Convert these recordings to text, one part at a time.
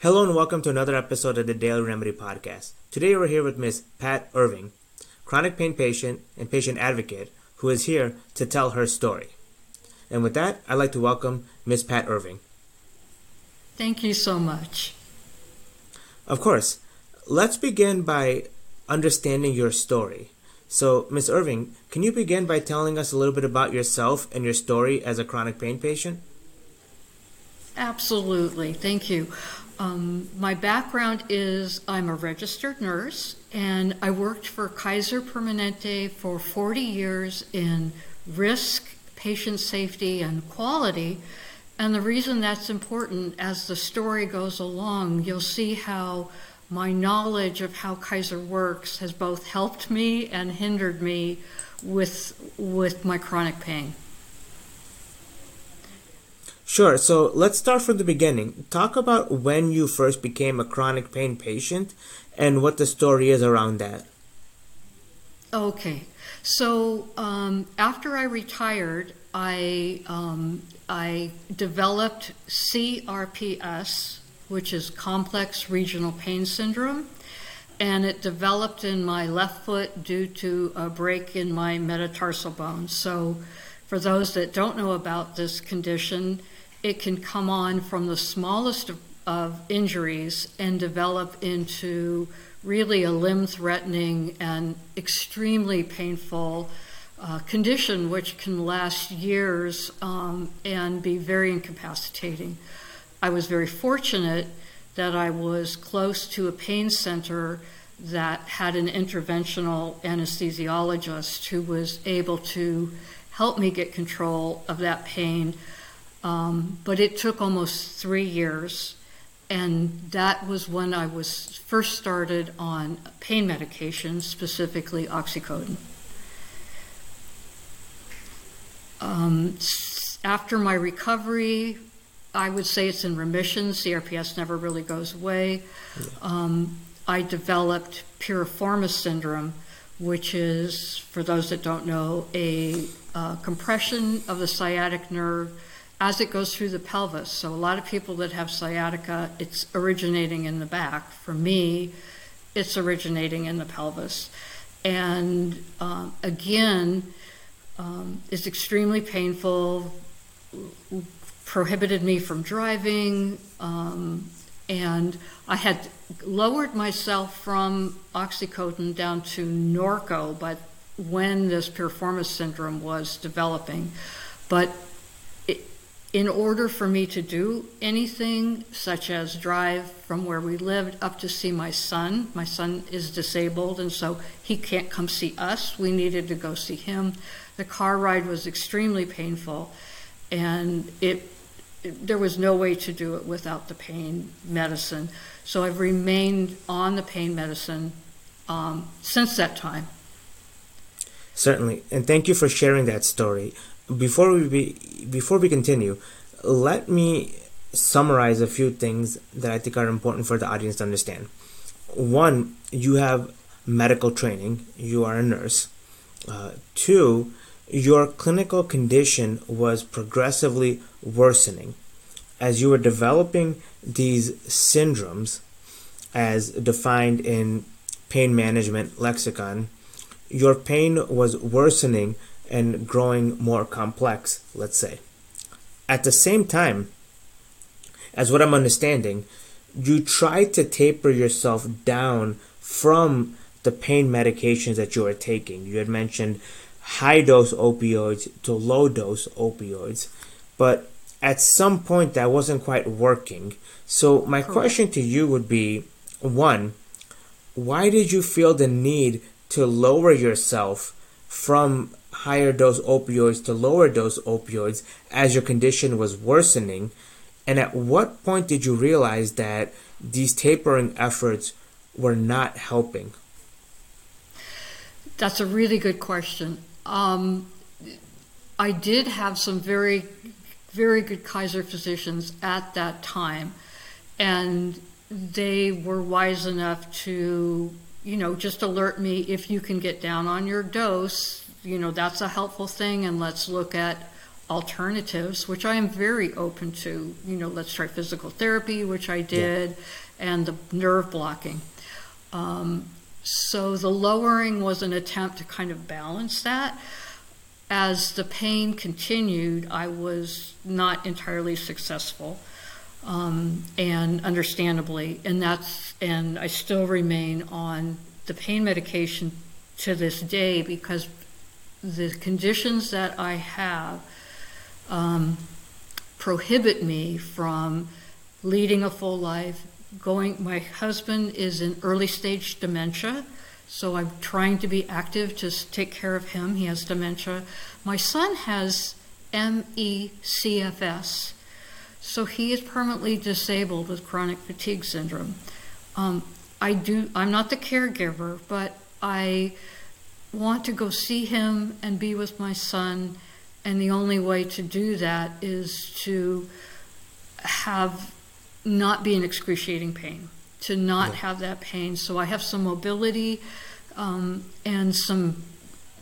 Hello and welcome to another episode of the Daily Remedy Podcast. Today we're here with Miss Pat Irving, chronic pain patient and patient advocate, who is here to tell her story. And with that, I'd like to welcome Miss Pat Irving. Thank you so much. Of course. Let's begin by understanding your story. So, Miss Irving, can you begin by telling us a little bit about yourself and your story as a chronic pain patient? Absolutely. Thank you. Um, my background is I'm a registered nurse and I worked for Kaiser Permanente for 40 years in risk, patient safety, and quality. And the reason that's important, as the story goes along, you'll see how my knowledge of how Kaiser works has both helped me and hindered me with, with my chronic pain. Sure. So let's start from the beginning. Talk about when you first became a chronic pain patient and what the story is around that. Okay. So um, after I retired, I um, I developed CRPS, which is complex regional pain syndrome, and it developed in my left foot due to a break in my metatarsal bone. So, for those that don't know about this condition, it can come on from the smallest of, of injuries and develop into really a limb threatening and extremely painful uh, condition, which can last years um, and be very incapacitating. I was very fortunate that I was close to a pain center that had an interventional anesthesiologist who was able to help me get control of that pain um, but it took almost three years, and that was when I was first started on pain medication, specifically oxycodone. Um, after my recovery, I would say it's in remission. CRPS never really goes away. Um, I developed piriformis syndrome, which is, for those that don't know, a uh, compression of the sciatic nerve as it goes through the pelvis. So a lot of people that have sciatica, it's originating in the back. For me, it's originating in the pelvis. And um, again, um, it's extremely painful, prohibited me from driving, um, and I had lowered myself from oxycodone down to Norco, but when this piriformis syndrome was developing. But in order for me to do anything, such as drive from where we lived up to see my son, my son is disabled, and so he can't come see us. We needed to go see him. The car ride was extremely painful, and it, it there was no way to do it without the pain medicine. So I've remained on the pain medicine um, since that time. Certainly, and thank you for sharing that story before we be, before we continue, let me summarize a few things that I think are important for the audience to understand. One, you have medical training, you are a nurse. Uh, two, your clinical condition was progressively worsening. As you were developing these syndromes, as defined in pain management lexicon, your pain was worsening and growing more complex, let's say. At the same time, as what I'm understanding, you try to taper yourself down from the pain medications that you are taking. You had mentioned high dose opioids to low dose opioids, but at some point that wasn't quite working. So, my question to you would be one, why did you feel the need to lower yourself from higher dose opioids to lower dose opioids as your condition was worsening? And at what point did you realize that these tapering efforts were not helping? That's a really good question. Um, I did have some very, very good Kaiser physicians at that time, and they were wise enough to, you know, just alert me if you can get down on your dose, you know, that's a helpful thing, and let's look at alternatives, which I am very open to. You know, let's try physical therapy, which I did, yeah. and the nerve blocking. Um, so the lowering was an attempt to kind of balance that. As the pain continued, I was not entirely successful, um, and understandably, and that's and I still remain on the pain medication to this day because the conditions that I have um, prohibit me from leading a full life, going my husband is in early stage dementia so i'm trying to be active to take care of him. He has dementia. My son has me-cfs so he is permanently disabled with chronic fatigue syndrome. Um, i do i'm not the caregiver but i want to go see him and be with my son and the only way to do that is to have not be in excruciating pain, to not yeah. have that pain. So I have some mobility um, and some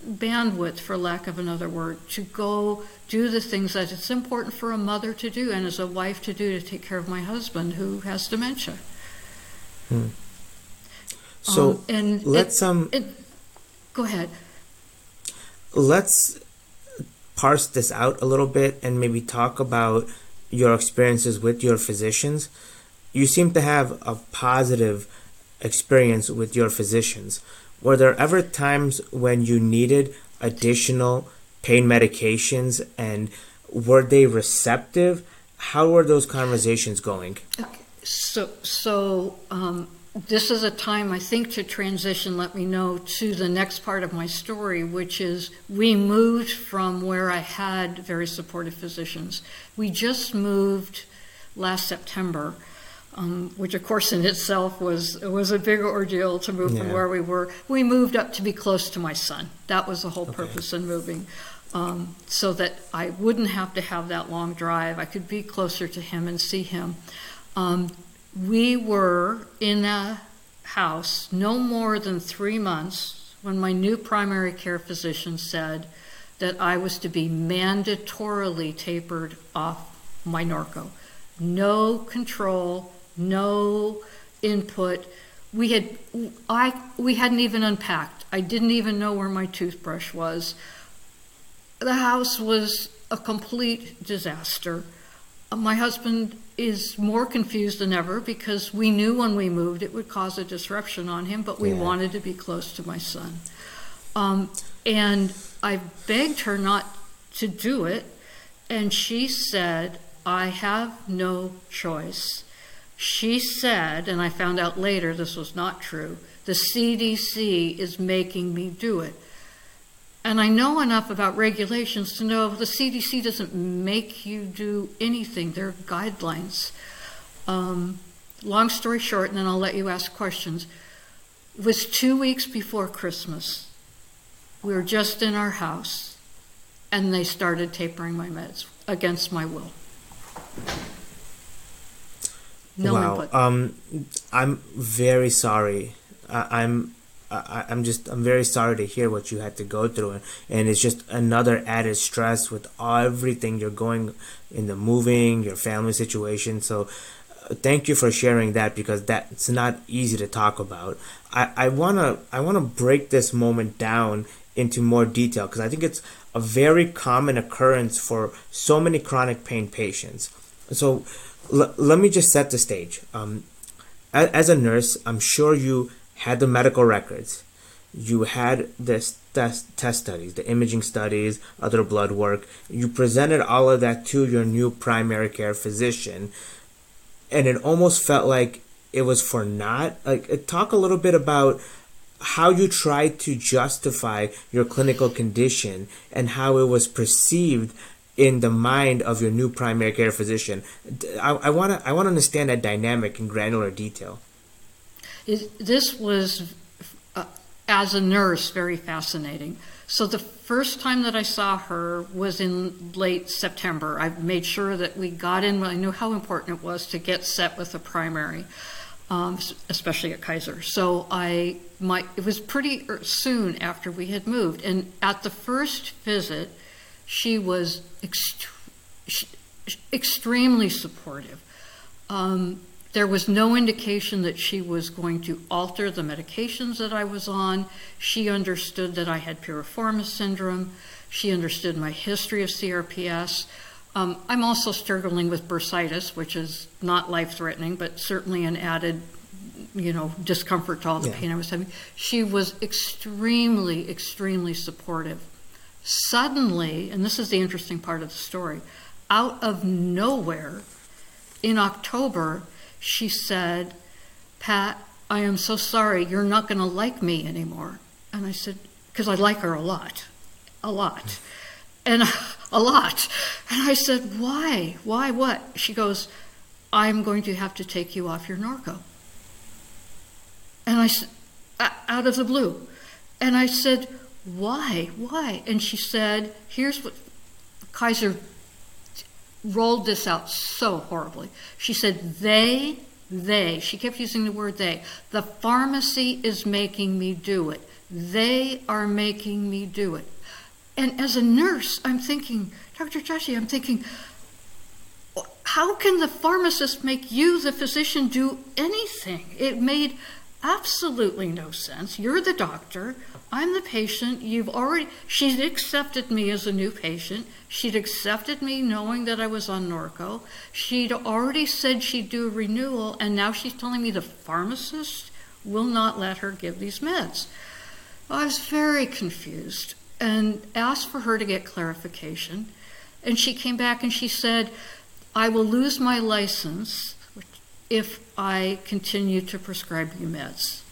bandwidth, for lack of another word, to go do the things that it's important for a mother to do and as a wife to do to take care of my husband who has dementia. Hmm. So um, and let's it, um. It, go ahead. Let's parse this out a little bit and maybe talk about your experiences with your physicians, you seem to have a positive experience with your physicians. Were there ever times when you needed additional pain medications and were they receptive? How were those conversations going? Okay. So, so um, this is a time I think to transition, let me know, to the next part of my story, which is we moved from where I had very supportive physicians. We just moved last September, um, which of course in itself was was a big ordeal to move yeah. from where we were. We moved up to be close to my son. That was the whole okay. purpose in moving. Um, so that I wouldn't have to have that long drive. I could be closer to him and see him. Um, we were in a house no more than three months when my new primary care physician said that I was to be mandatorily tapered off my Norco. No control, no input. We had I we hadn't even unpacked. I didn't even know where my toothbrush was. The house was a complete disaster. My husband is more confused than ever because we knew when we moved it would cause a disruption on him, but we yeah. wanted to be close to my son. Um, and I begged her not to do it, and she said, I have no choice. She said, and I found out later this was not true, the CDC is making me do it. And I know enough about regulations to know the CDC doesn't make you do anything. They're guidelines. Um, long story short, and then I'll let you ask questions. It was two weeks before Christmas. We were just in our house, and they started tapering my meds against my will. No wow. Input. Um, I'm very sorry. I'm I, am just I'm very sorry to hear what you had to go through, and, and it's just another added stress with everything you're going in the moving, your family situation. So, uh, thank you for sharing that because that's not easy to talk about. I, I wanna I wanna break this moment down into more detail because I think it's a very common occurrence for so many chronic pain patients. So, l- let me just set the stage. Um, as, as a nurse, I'm sure you had the medical records, you had the test, test studies, the imaging studies, other blood work, you presented all of that to your new primary care physician, and it almost felt like it was for naught. Like, uh, talk a little bit about how you tried to justify your clinical condition and how it was perceived in the mind of your new primary care physician. I, I want to I want to understand that dynamic in granular detail. It, this was, uh, as a nurse, very fascinating. So the first time that I saw her was in late September. I made sure that we got in. I knew how important it was to get set with a primary, um, especially at Kaiser. So I, my, it was pretty er, soon after we had moved. And at the first visit, She was ext- extremely supportive. Um, there was no indication that she was going to alter the medications that I was on. She understood that I had piriformis syndrome. She understood my history of CRPS. Um, I'm also struggling with bursitis, which is not life threatening, but certainly an added, you know, discomfort to all the yeah. pain I was having. She was extremely, extremely supportive. Suddenly, and this is the interesting part of the story, out of nowhere, in October, she said, Pat, I am so sorry, you're not going to like me anymore. And I said, because I like her a lot, a lot, and a lot. And I said, why? Why what? She goes, I'm going to have to take you off your Norco. And I said, out of the blue. And I said, why? Why? And she said, here's what Kaiser rolled this out so horribly. She said, They, they, she kept using the word they, the pharmacy is making me do it. They are making me do it. And as a nurse, I'm thinking, Dr. Joshi, I'm thinking, how can the pharmacist make you, the physician, do anything? It made absolutely no sense. You're the doctor. I'm the patient. You've already, she'd accepted me as a new patient. She'd accepted me knowing that I was on Norco. She'd already said she'd do a renewal, and now she's telling me the pharmacist will not let her give these meds. I was very confused and asked for her to get clarification. And she came back and she said, I will lose my license if I continue to prescribe you meds.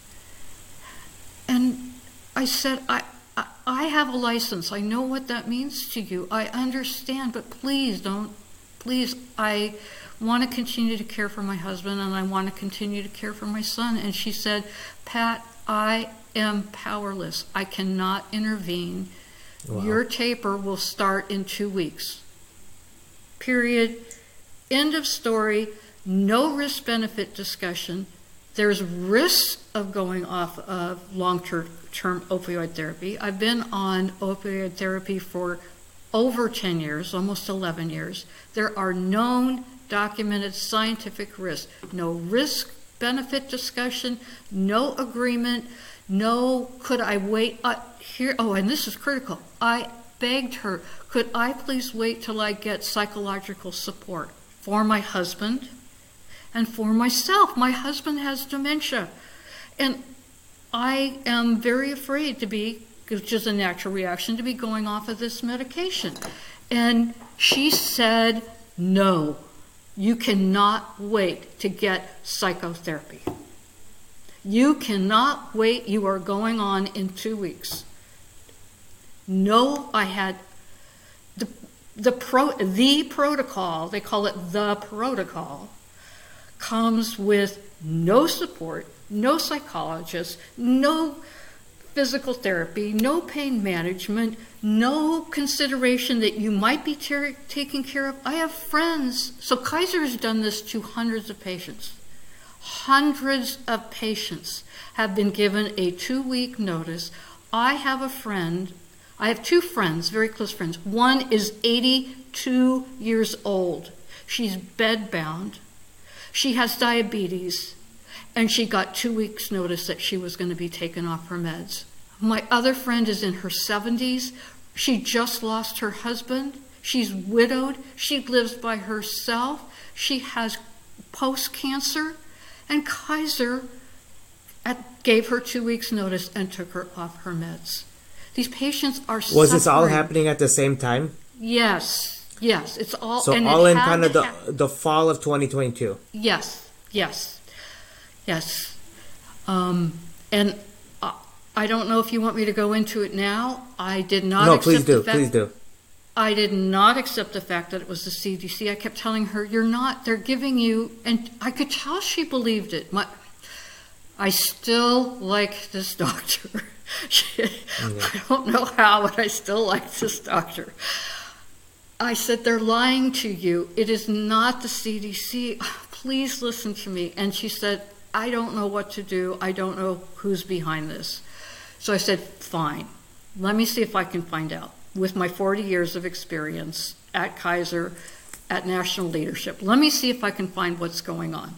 And I said, I, I, I have a license. I know what that means to you. I understand, but please don't, please, I want to continue to care for my husband and I want to continue to care for my son. And she said, Pat, I am powerless. I cannot intervene. Wow. Your taper will start in two weeks. Period. End of story. No risk benefit discussion. There's risks of going off of long term opioid therapy. I've been on opioid therapy for over 10 years, almost 11 years. There are known documented scientific risks. No risk benefit discussion, no agreement, no could I wait uh, here oh and this is critical. I begged her, could I please wait till I get psychological support for my husband? And for myself. My husband has dementia. And I am very afraid to be, which is a natural reaction, to be going off of this medication. And she said, no, you cannot wait to get psychotherapy. You cannot wait. You are going on in two weeks. No, I had the the pro the protocol. They call it the protocol comes with no support, no psychologist, no physical therapy, no pain management, no consideration that you might be ter- taken care of. I have friends. So Kaiser has done this to hundreds of patients. Hundreds of patients have been given a two week notice. I have a friend, I have two friends, very close friends. One is 82 years old. She's bedbound. She has diabetes, and she got two weeks' notice that she was going to be taken off her meds. My other friend is in her 70s. She just lost her husband. She's widowed. She lives by herself. She has post cancer. And Kaiser at, gave her two weeks' notice and took her off her meds. These patients are Was suffering. this all happening at the same time? Yes. Yes, it's all. So all in kind of the the fall of 2022. Yes, yes, yes. Um, and uh, I don't know if you want me to go into it now. I did not. No, please do. Fact- please do. I did not accept the fact that it was the CDC. I kept telling her, "You're not. They're giving you," and I could tell she believed it. My, I still like this doctor. yeah. I don't know how, but I still like this doctor. I said, They're lying to you. It is not the CDC. Please listen to me. And she said, I don't know what to do. I don't know who's behind this. So I said, Fine. Let me see if I can find out. with my 40 years of experience at Kaiser at national leadership. Let me see if I can find what's going on.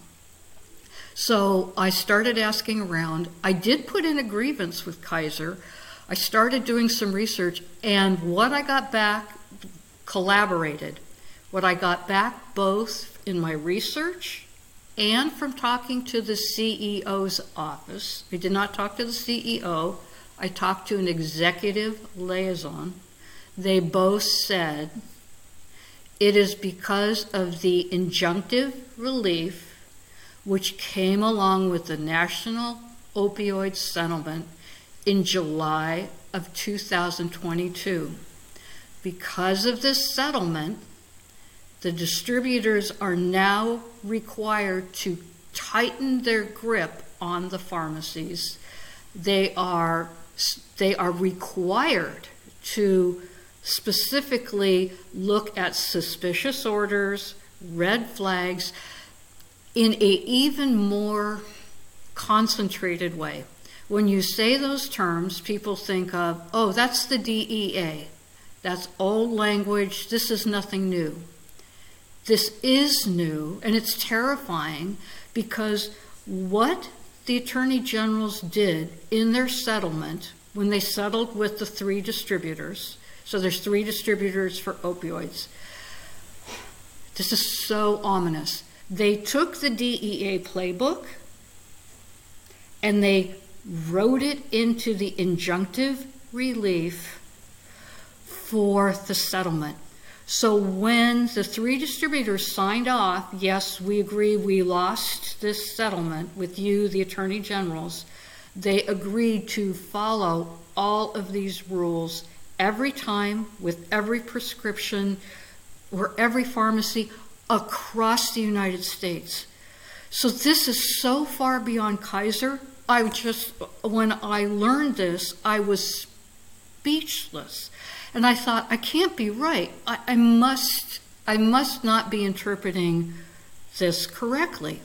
So I started asking around. I did put in a grievance with Kaiser. I started doing some research, and what I got back collaborated. What I got back both in my research and from talking to the CEO's office. I did not talk to the CEO, I talked to an executive liaison. They both said it is because of the injunctive relief which came along with the national opioid settlement in July of 2022. Because of this settlement, the distributors are now required to tighten their grip on the pharmacies. They are, they are required to specifically look at suspicious orders, red flags, in an even more concentrated way. When you say those terms, people think of, oh, that's the DEA. That's old language. This is nothing new. This is new, and it's terrifying because what the attorney generals did in their settlement when they settled with the three distributors, so there's three distributors for opioids. This is so ominous. They took the DEA playbook and they wrote it into the injunctive relief for the settlement. So when the three distributors signed off, yes, we agree we lost this settlement with you, the attorney generals, they agreed to follow all of these rules every time with every prescription or every pharmacy across the United States. So this is so far beyond Kaiser. I just, when I learned this, I was speechless. And I thought, I can't be right. I, I must, I must not be interpreting this correctly.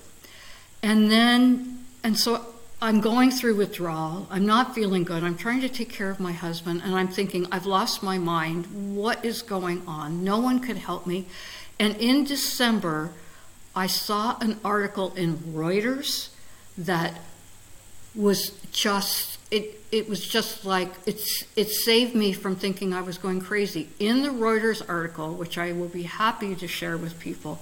And then, and so I'm going through withdrawal. I'm not feeling good. I'm trying to take care of my husband, and I'm thinking, I've lost my mind. What is going on? No one could help me. And in December, I saw an article in Reuters that was just it was just like it's it saved me from thinking I was going crazy. In the Reuters article, which I will be happy to share with people,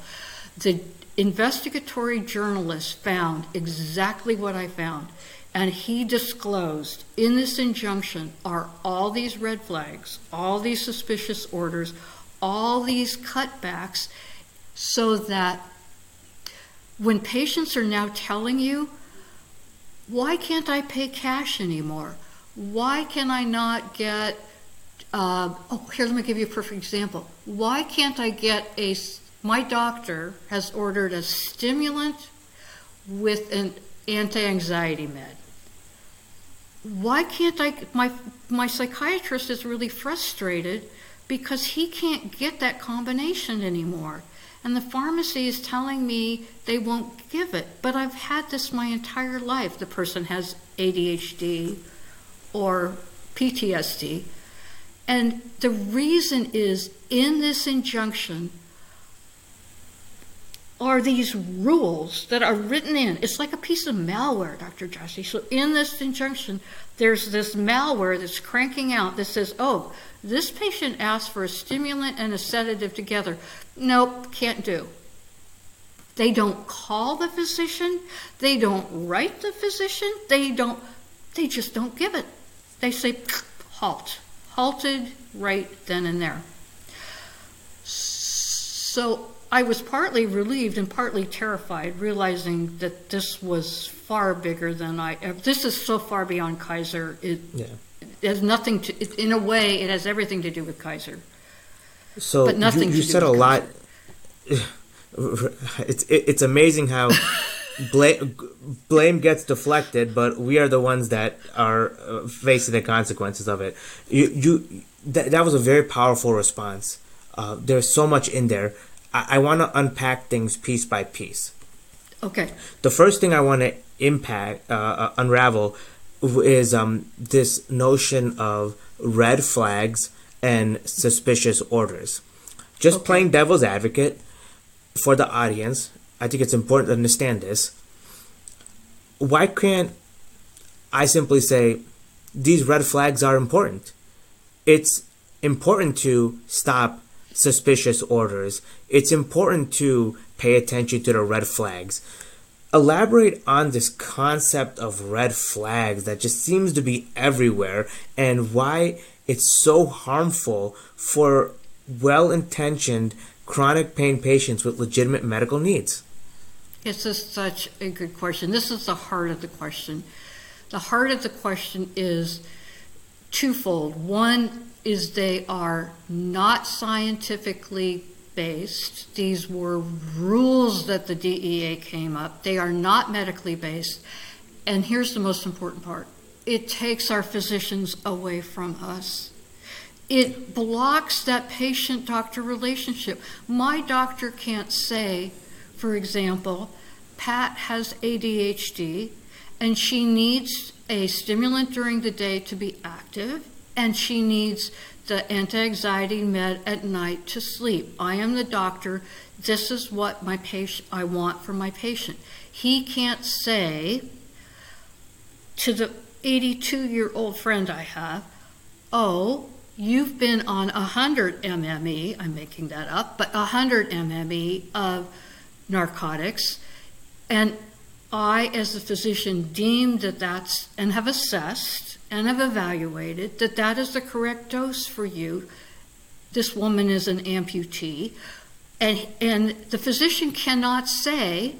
the investigatory journalist found exactly what I found. And he disclosed in this injunction are all these red flags, all these suspicious orders, all these cutbacks so that when patients are now telling you, why can't I pay cash anymore? Why can I not get, uh, oh, here, let me give you a perfect example. Why can't I get a, my doctor has ordered a stimulant with an anti anxiety med. Why can't I, my, my psychiatrist is really frustrated because he can't get that combination anymore. And the pharmacy is telling me they won't give it. But I've had this my entire life. The person has ADHD or PTSD. And the reason is in this injunction are these rules that are written in. It's like a piece of malware, Dr. Joshi. So in this injunction, there's this malware that's cranking out that says, oh, this patient asked for a stimulant and a sedative together. Nope, can't do. They don't call the physician. They don't write the physician. They don't, they just don't give it. They say, halt. Halted right then and there. So I was partly relieved and partly terrified, realizing that this was far bigger than I. This is so far beyond Kaiser. It, yeah. it has nothing to. It, in a way, it has everything to do with Kaiser. So but nothing. You, you said a lot. It's it's amazing how blame blame gets deflected, but we are the ones that are uh, facing the consequences of it. You you that that was a very powerful response. Uh, there's so much in there I, I want to unpack things piece by piece. Okay. The first thing I want to impact uh, uh, unravel is um, this notion of red flags and suspicious orders. Just Okay. playing devil's advocate for the audience, I think it's important to understand this. Why can't I simply say these red flags are important? It's important to stop suspicious orders. It's important to pay attention to the red flags. Elaborate on this concept of red flags that just seems to be everywhere and why it's so harmful for well intentioned chronic pain patients with legitimate medical needs. This is such a good question. This is the heart of the question. The heart of the question is twofold. One is they are not scientifically based. These were rules that the DEA came up. They are not medically based. And here's the most important part it takes our physicians away from us. It blocks that patient doctor relationship. My doctor can't say, for example, Pat has ADHD and she needs a stimulant during the day to be active and she needs the anti-anxiety med at night to sleep. I am the doctor. This is what my patient I want for my patient. He can't say to the 82-year-old friend I have, "Oh, you've been on 100 MME, I'm making that up, but 100 MME of narcotics, and I, as a physician, deem that that's, and have assessed and have evaluated that that is the correct dose for you. This woman is an amputee. And, and the physician cannot say,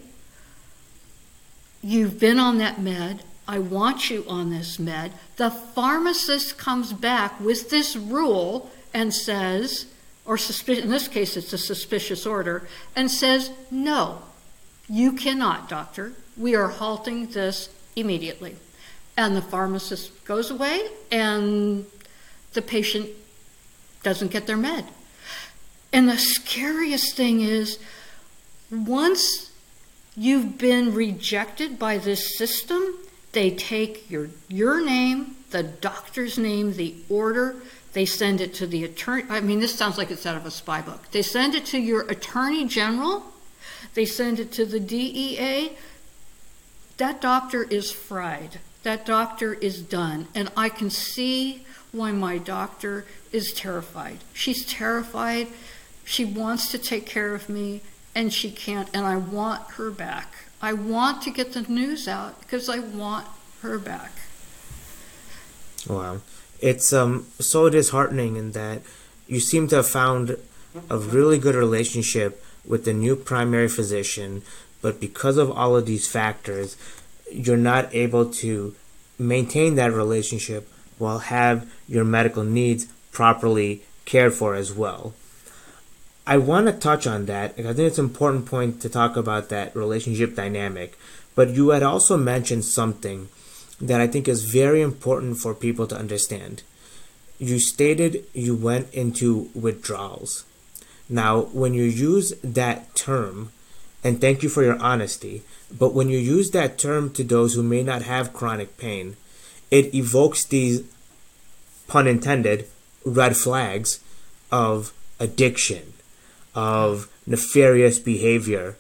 You've been on that med. I want you on this med. The pharmacist comes back with this rule and says, or in this case, it's a suspicious order, and says, No, you cannot, doctor. We are halting this immediately. And the pharmacist goes away, and the patient doesn't get their med. And the scariest thing is, once you've been rejected by this system, they take your, your name, the doctor's name, the order, they send it to the attorney. I mean, this sounds like it's out of a spy book. They send it to your attorney general, they send it to the DEA. That doctor is fried. That doctor is done. And I can see why my doctor is terrified. She's terrified. She wants to take care of me, and she can't. And I want her back. I want to get the news out because I want her back. Wow. It's um so disheartening in that you seem to have found a really good relationship with the new primary physician, but because of all of these factors, you're not able to maintain that relationship while have your medical needs properly cared for as well. I want to touch on that. I think it's an important point to talk about that relationship dynamic. But you had also mentioned something that I think is very important for people to understand. You stated you went into withdrawals. Now, when you use that term, and thank you for your honesty, but when you use that term to those who may not have chronic pain, it evokes these, pun intended, red flags of addiction, of nefarious behavior.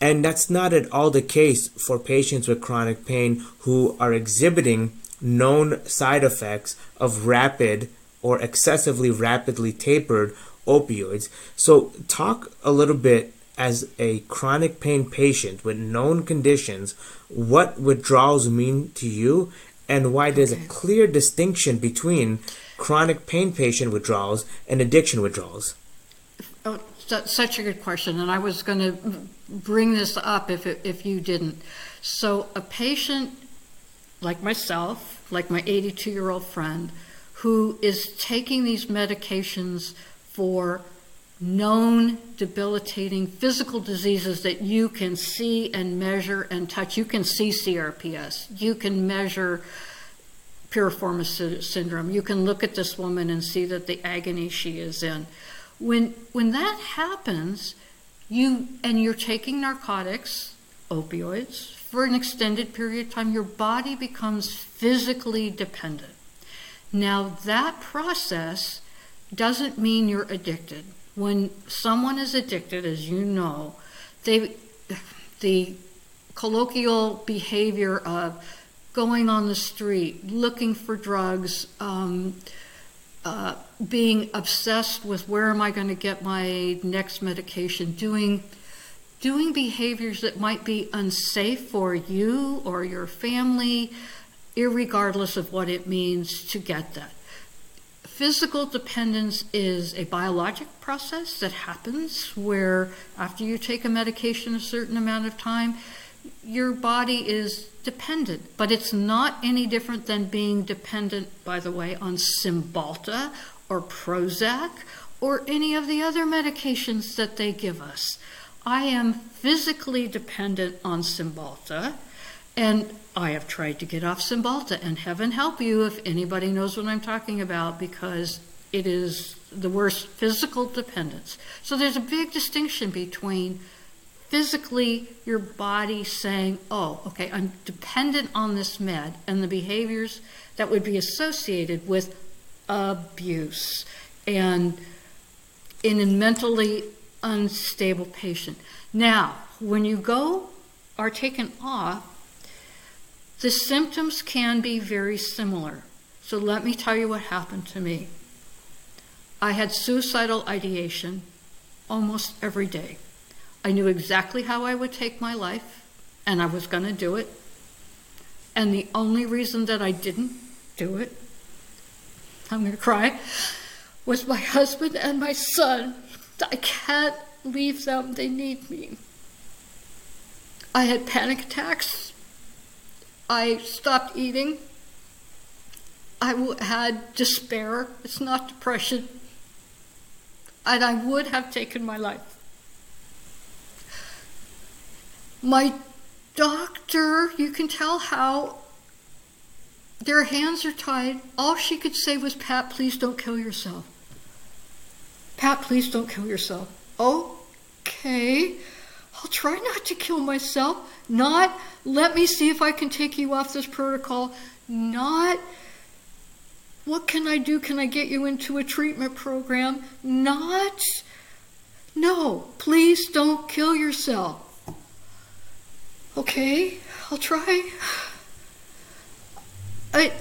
And that's not at all the case for patients with chronic pain who are exhibiting known side effects of rapid or excessively rapidly tapered opioids. So, talk a little bit as a chronic pain patient with known conditions what withdrawals mean to you and why there's Okay. a clear distinction between chronic pain patient withdrawals and addiction withdrawals. Oh, such a good question, and I was going to bring this up if it, if you didn't. So, a patient like myself, like my 82 year old friend, who is taking these medications for known debilitating physical diseases that you can see and measure and touch. You can see CRPS. You can measure piriformis sy- syndrome. You can look at this woman and see that the agony she is in. When when that happens, you and you're taking narcotics, opioids for an extended period of time, your body becomes physically dependent. Now that process doesn't mean you're addicted. When someone is addicted, as you know, they the colloquial behavior of going on the street, looking for drugs, um, uh, being obsessed with where am I going to get my next medication, doing doing behaviors that might be unsafe for you or your family, regardless of what it means to get that. Physical dependence is a biologic process that happens where after you take a medication a certain amount of time, your body is dependent, but it's not any different than being dependent, by the way, on Cymbalta or Prozac or any of the other medications that they give us. I am physically dependent on Cymbalta, and I have tried to get off Cymbalta, and heaven help you if anybody knows what I'm talking about because it is the worst physical dependence. So there's a big distinction between physically your body saying, oh, okay, I'm dependent on this med, and the behaviors that would be associated with abuse and in a mentally unstable patient. Now, when you go are taken off, the symptoms can be very similar. So let me tell you what happened to me. I had suicidal ideation almost every day. I knew exactly how I would take my life, and I was going to do it. And the only reason that I didn't do it, I'm going to cry, was my husband and my son. I can't leave them, they need me. I had panic attacks. I stopped eating. I had despair. It's not depression. And I would have taken my life. My doctor, you can tell how their hands are tied. All she could say was, Pat, please don't kill yourself. Pat, please don't kill yourself. Okay, I'll try not to kill myself. Not, let me see if I can take you off this protocol. Not, what can I do? Can I get you into a treatment program? Not, no, please don't kill yourself. Okay, I'll try. I,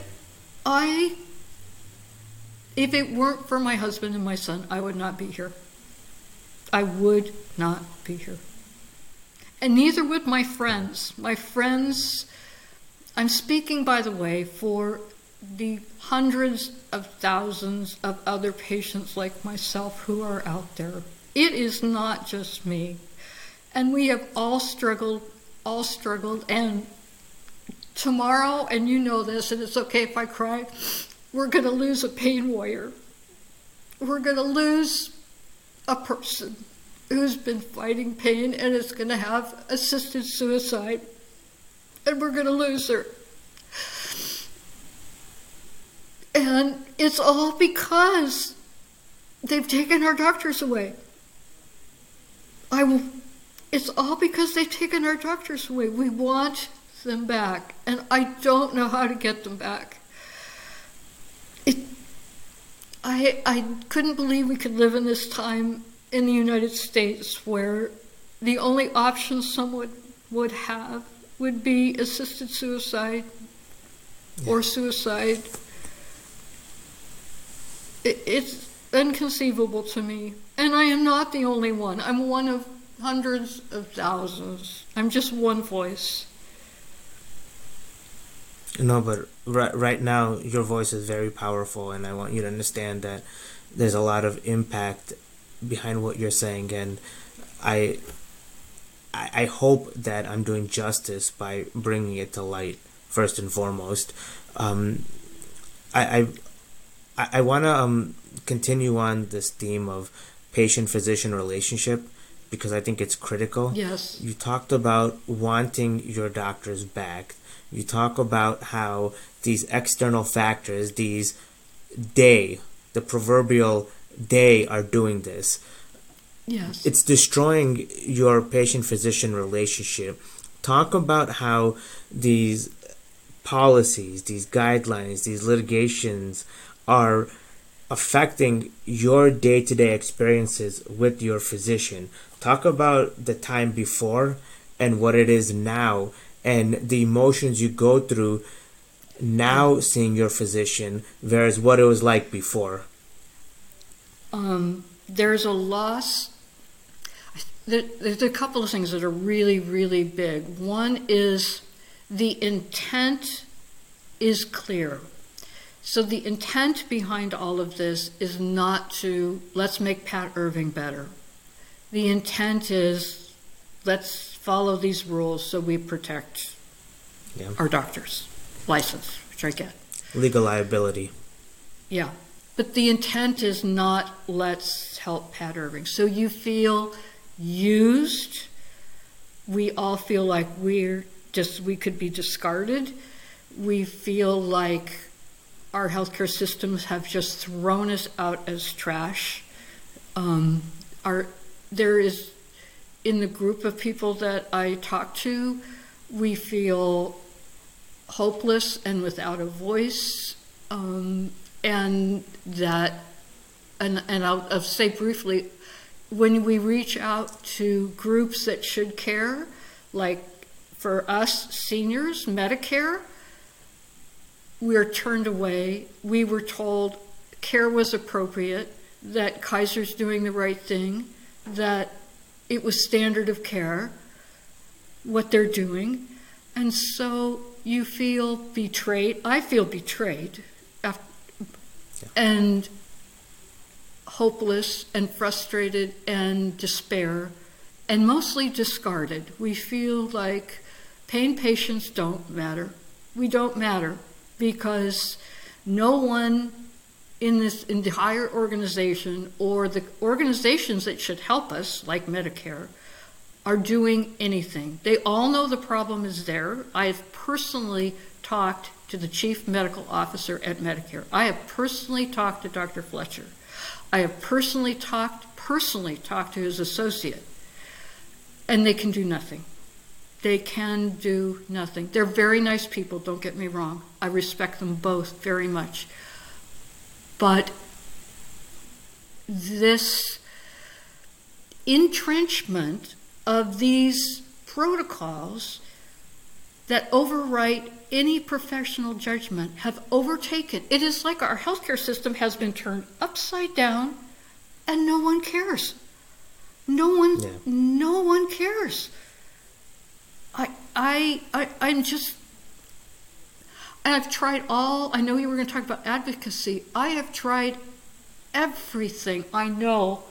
I, if it weren't for my husband and my son, I would not be here. I would not be here. And neither would my friends. My friends, I'm speaking, by the way, for the hundreds of thousands of other patients like myself who are out there. It is not just me. And we have all struggled all struggled. And tomorrow, and you know this, and it's okay if I cry, we're going to lose a pain warrior. We're going to lose a person who's been fighting pain and is going to have assisted suicide. And we're going to lose her. And it's all because they've taken our doctors away. I will it's all because they've taken our doctors away. We want them back, and I don't know how to get them back. It, I, I couldn't believe we could live in this time in the United States where the only option someone would have would be assisted suicide yeah. or suicide. It, it's inconceivable to me. And I am not the only one. I'm one of hundreds of thousands. I'm just one voice. No, but right, right now your voice is very powerful, and I want you to understand that there's a lot of impact behind what you're saying, and I, I, I hope that I'm doing justice by bringing it to light first and foremost. Um, I, I, I want to um, continue on this theme of patient-physician relationship because I think it's critical. Yes. You talked about wanting your doctors back. You talk about how these external factors, these day, the proverbial day, are doing this. Yes. It's destroying your patient physician relationship. Talk about how these policies, these guidelines, these litigations are affecting your day to day experiences with your physician. Talk about the time before and what it is now and the emotions you go through now seeing your physician versus what it was like before. Um, there's a loss. there's a couple of things that are really, really big. One is the intent is clear. So the intent behind all of this is not to let's make Pat Irving better. The intent is let's follow these rules so we protect yeah. our doctors' license, which I get. Legal liability. Yeah. But the intent is not let's help Pat Irving. So you feel used. We all feel like we're just, we could be discarded. We feel like our healthcare systems have just thrown us out as trash. Um, our, there is, in the group of people that I talk to, we feel hopeless and without a voice, um, and that, and, and I'll, I'll say briefly, when we reach out to groups that should care, like for us seniors, Medicare, we're turned away. We were told care was appropriate, that Kaiser's doing the right thing, that it was standard of care, what they're doing. And so you feel betrayed. I feel betrayed yeah. and hopeless and frustrated and despair and mostly discarded. We feel like pain patients don't matter. We don't matter because no one in this entire organization or the organizations that should help us, like Medicare, are doing anything. They all know the problem is there. I've personally talked to the chief medical officer at Medicare. I have personally talked to Dr. Fletcher. I have personally talked personally talked to his associate. And they can do nothing. They can do nothing. They're very nice people, don't get me wrong. I respect them both very much. But this entrenchment of these protocols that overwrite any professional judgment have overtaken. It is like our healthcare system has been turned upside down and no one cares. No one yeah. no one cares. I, I, I, I'm just, and I've tried all, I know you were going to talk about advocacy. I have tried everything I know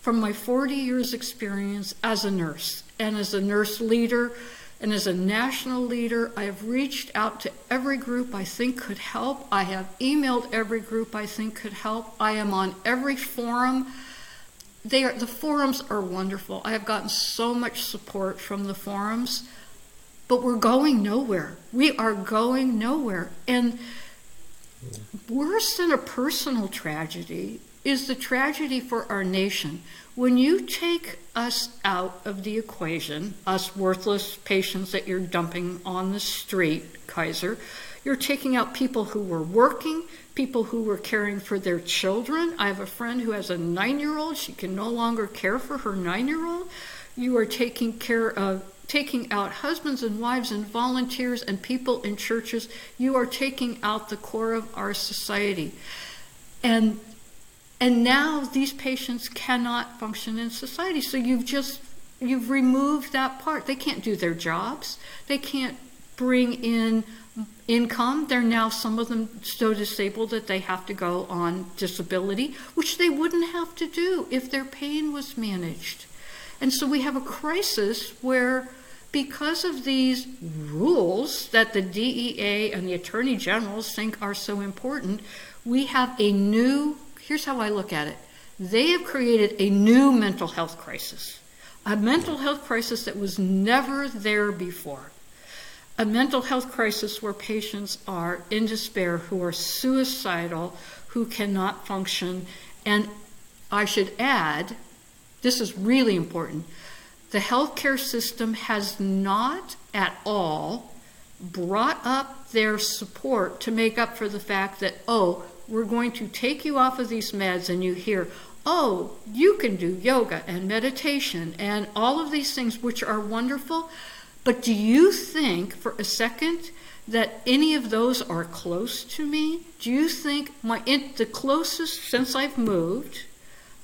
from my 40 years experience as a nurse and as a nurse leader and as a national leader, I have reached out to every group I think could help. I have emailed every group I think could help. I am on every forum. They are, the forums are wonderful. I have gotten so much support from the forums but we're going nowhere. We are going nowhere. And worse than a personal tragedy is the tragedy for our nation. When you take us out of the equation, us worthless patients that you're dumping on the street, Kaiser, you're taking out people who were working, people who were caring for their children. I have a friend who has a nine year old, she can no longer care for her nine year old. You are taking care of taking out husbands and wives and volunteers and people in churches. You are taking out the core of our society. And and now these patients cannot function in society. So you've just you've removed that part. They can't do their jobs. They can't bring in income. They're now some of them so disabled that they have to go on disability, which they wouldn't have to do if their pain was managed. And so we have a crisis where, because of these rules that the DEA and the Attorney Generals think are so important, we have a new, here's how I look at it they have created a new mental health crisis, a mental health crisis that was never there before. A mental health crisis where patients are in despair, who are suicidal, who cannot function, and I should add, this is really important. The healthcare system has not at all brought up their support to make up for the fact that, oh, we're going to take you off of these meds, and you hear, oh, you can do yoga and meditation and all of these things, which are wonderful. But do you think for a second that any of those are close to me? Do you think my the closest since I've moved,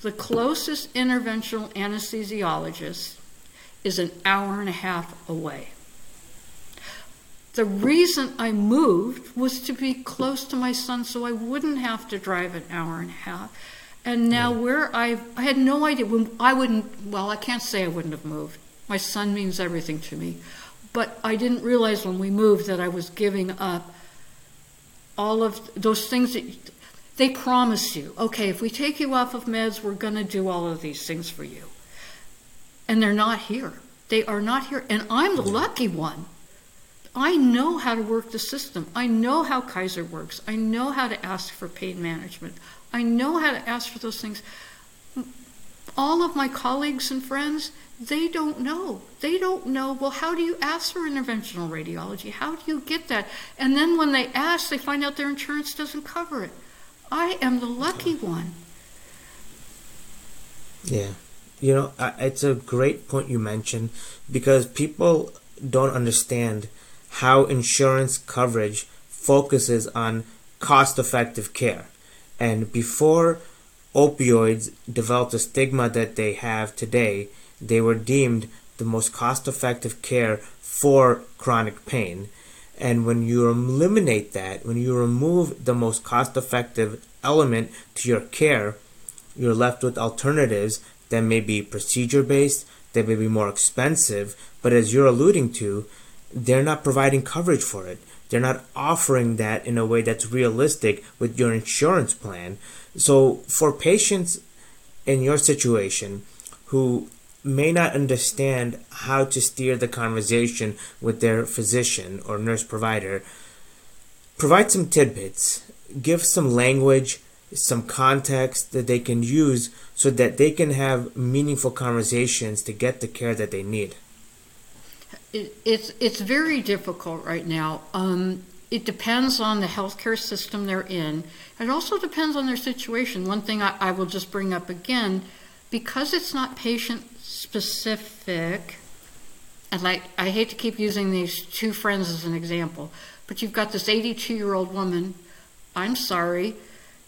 the closest interventional anesthesiologist is an hour and a half away? The reason I moved was to be close to my son so I wouldn't have to drive an hour and a half. And now, yeah. where I, I had no idea when I wouldn't, well, I can't say I wouldn't have moved. My son means everything to me. But I didn't realize when we moved that I was giving up all of those things that they promise you. Okay, if we take you off of meds, we're going to do all of these things for you. And they're not here. They are not here. And I'm the lucky one. I know how to work the system. I know how Kaiser works. I know how to ask for pain management. I know how to ask for those things. All of my colleagues and friends, they don't know. They don't know, well, how do you ask for interventional radiology? How do you get that? And then when they ask, they find out their insurance doesn't cover it. I am the lucky one. Yeah. You know, it's a great point you mentioned because people don't understand how insurance coverage focuses on cost effective care. And before opioids developed the stigma that they have today, they were deemed the most cost effective care for chronic pain. And when you eliminate that, when you remove the most cost effective element to your care, you're left with alternatives that may be procedure based, that may be more expensive, but as you're alluding to, they're not providing coverage for it. They're not offering that in a way that's realistic with your insurance plan. So, for patients in your situation who may not understand how to steer the conversation with their physician or nurse provider, provide some tidbits, give some language, some context that they can use so that they can have meaningful conversations to get the care that they need it, it's it's very difficult right now. Um, it depends on the healthcare system they're in. It also depends on their situation. One thing I, I will just bring up again, because it's not patient specific, and like I hate to keep using these two friends as an example, but you've got this 82 year old woman. I'm sorry,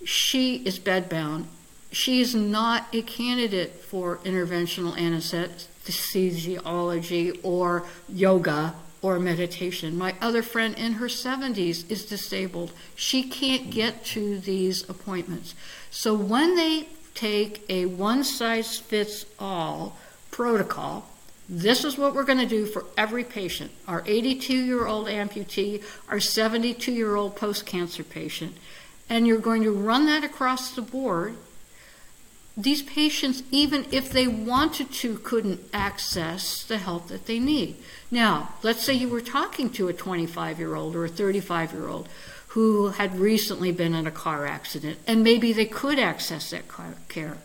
she is bedbound. She is not a candidate for interventional anesthesia anesthesiology or yoga or meditation. My other friend in her 70s is disabled. She can't get to these appointments. So when they take a one size fits all protocol, this is what we're going to do for every patient our 82 year old amputee, our 72 year old post cancer patient. And you're going to run that across the board these patients, even if they wanted to, couldn't access the help that they need. Now, let's say you were talking to a 25 year old or a 35 year old who had recently been in a car accident, and maybe they could access that care.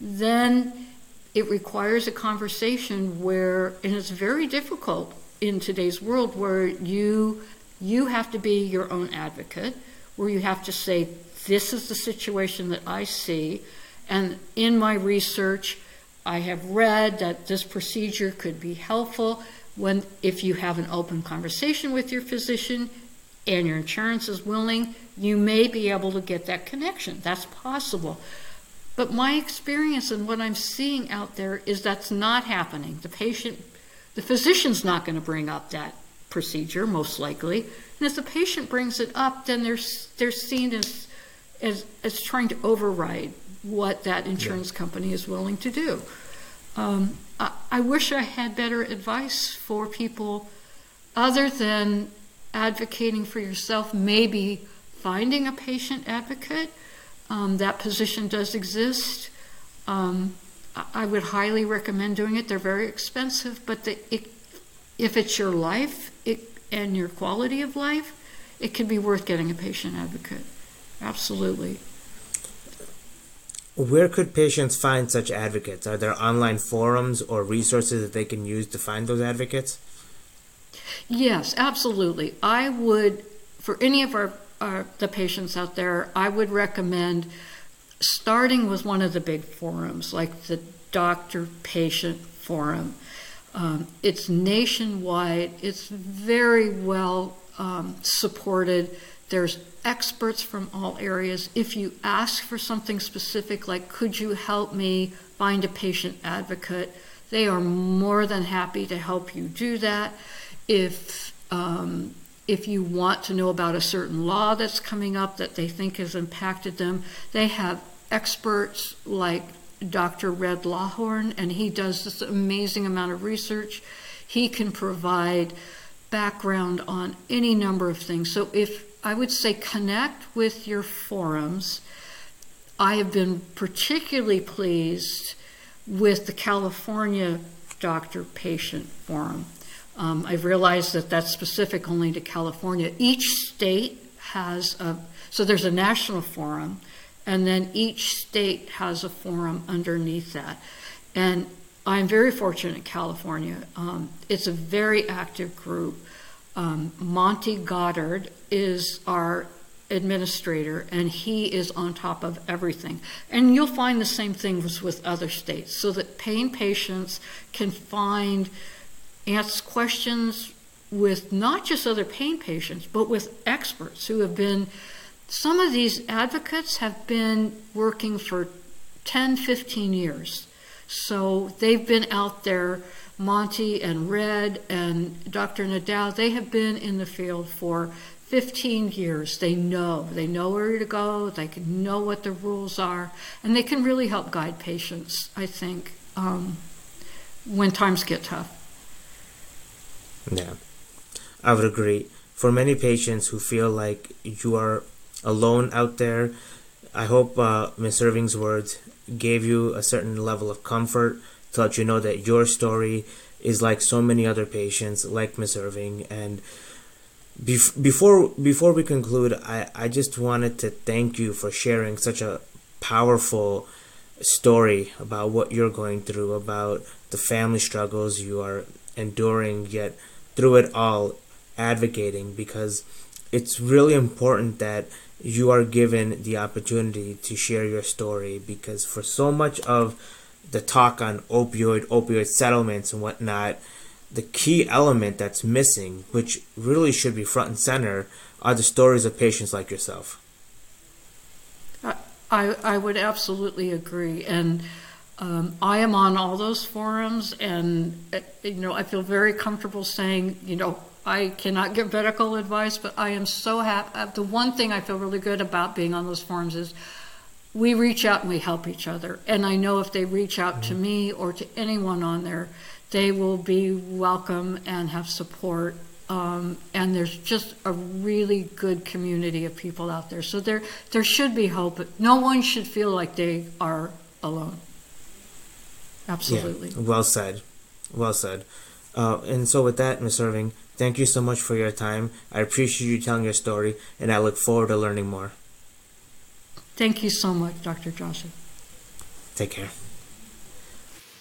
Then it requires a conversation where, and it's very difficult in today's world, where you you have to be your own advocate, where you have to say, "This is the situation that I see." And in my research, I have read that this procedure could be helpful when if you have an open conversation with your physician and your insurance is willing, you may be able to get that connection. That's possible. But my experience and what I'm seeing out there is that's not happening. The patient, the physician's not going to bring up that procedure, most likely. And if the patient brings it up, then they're, they're seen as, as, as trying to override what that insurance company is willing to do. Um, I, I, wish I had better advice for people other than advocating for yourself, maybe finding a patient advocate. Um, that position does exist. Um, I would highly recommend doing it. They're very expensive, but the, it, if it's your life it, and your quality of life, it can be worth getting a patient advocate. Absolutely. Where could patients find such advocates? Are there online forums or resources that they can use to find those advocates? Yes, absolutely. I would, for any of our our, the patients out there, I would recommend starting with one of the big forums, like the doctor patient forum. Um, it's nationwide, it's very well um, supported. There's experts from all areas. If you ask for something specific, like, could you help me find a patient advocate? They are more than happy to help you do that. If um, if you want to know about a certain law that's coming up that they think has impacted them, they have experts like Dr. Red Lawhern, and he does this amazing amount of research. He can provide background on any number of things. So, if I would say connect with your forums, I have been particularly pleased with the California Doctor Patient Forum. Um, I've realized that that's specific only to California. Each state has a, so there's a national forum, and then each state has a forum underneath that. And I'm very fortunate in California. Um, it's a very active group. Um, Monty Goddard is our administrator, and he is on top of everything. And you'll find the same things with other states, so that pain patients can find ask questions with not just other pain patients, but with experts who have been. Some of these advocates have been working for 10, 15 years. So they've been out there. Monty and Red and Dr. Nadal, they have been in the field for 15 years. They know. They know where to go. They can know what the rules are. And they can really help guide patients, I think, um, when times get tough. Yeah, I would agree. For many patients who feel like you are alone out there, I hope uh, Ms. Irving's words gave you a certain level of comfort to let you know that your story is like so many other patients, like Ms. Irving, and Bef- before before we conclude, I, I just wanted to thank you for sharing such a powerful story about what you're going through, about the family struggles you are enduring, yet through it all advocating because it's really important that you are given the opportunity to share your story because for so much of the talk on opioid opioid settlements and whatnot the key element that's missing, which really should be front and center, are the stories of patients like yourself. I, I would absolutely agree. And um, I am on all those forums, and uh, you know, I feel very comfortable saying, you know, I cannot give medical advice, but I am so happy. Uh, the one thing I feel really good about being on those forums is we reach out and we help each other. And I know if they reach out mm-hmm. to me or to anyone on there, they will be welcome and have support. Um, and there's just a really good community of people out there. So there, there should be hope. No one should feel like they are alone. Absolutely. Yeah, well said. Well said. Uh, and so, with that, Ms. Irving, thank you so much for your time. I appreciate you telling your story, and I look forward to learning more. Thank you so much, Dr. Johnson. Take care.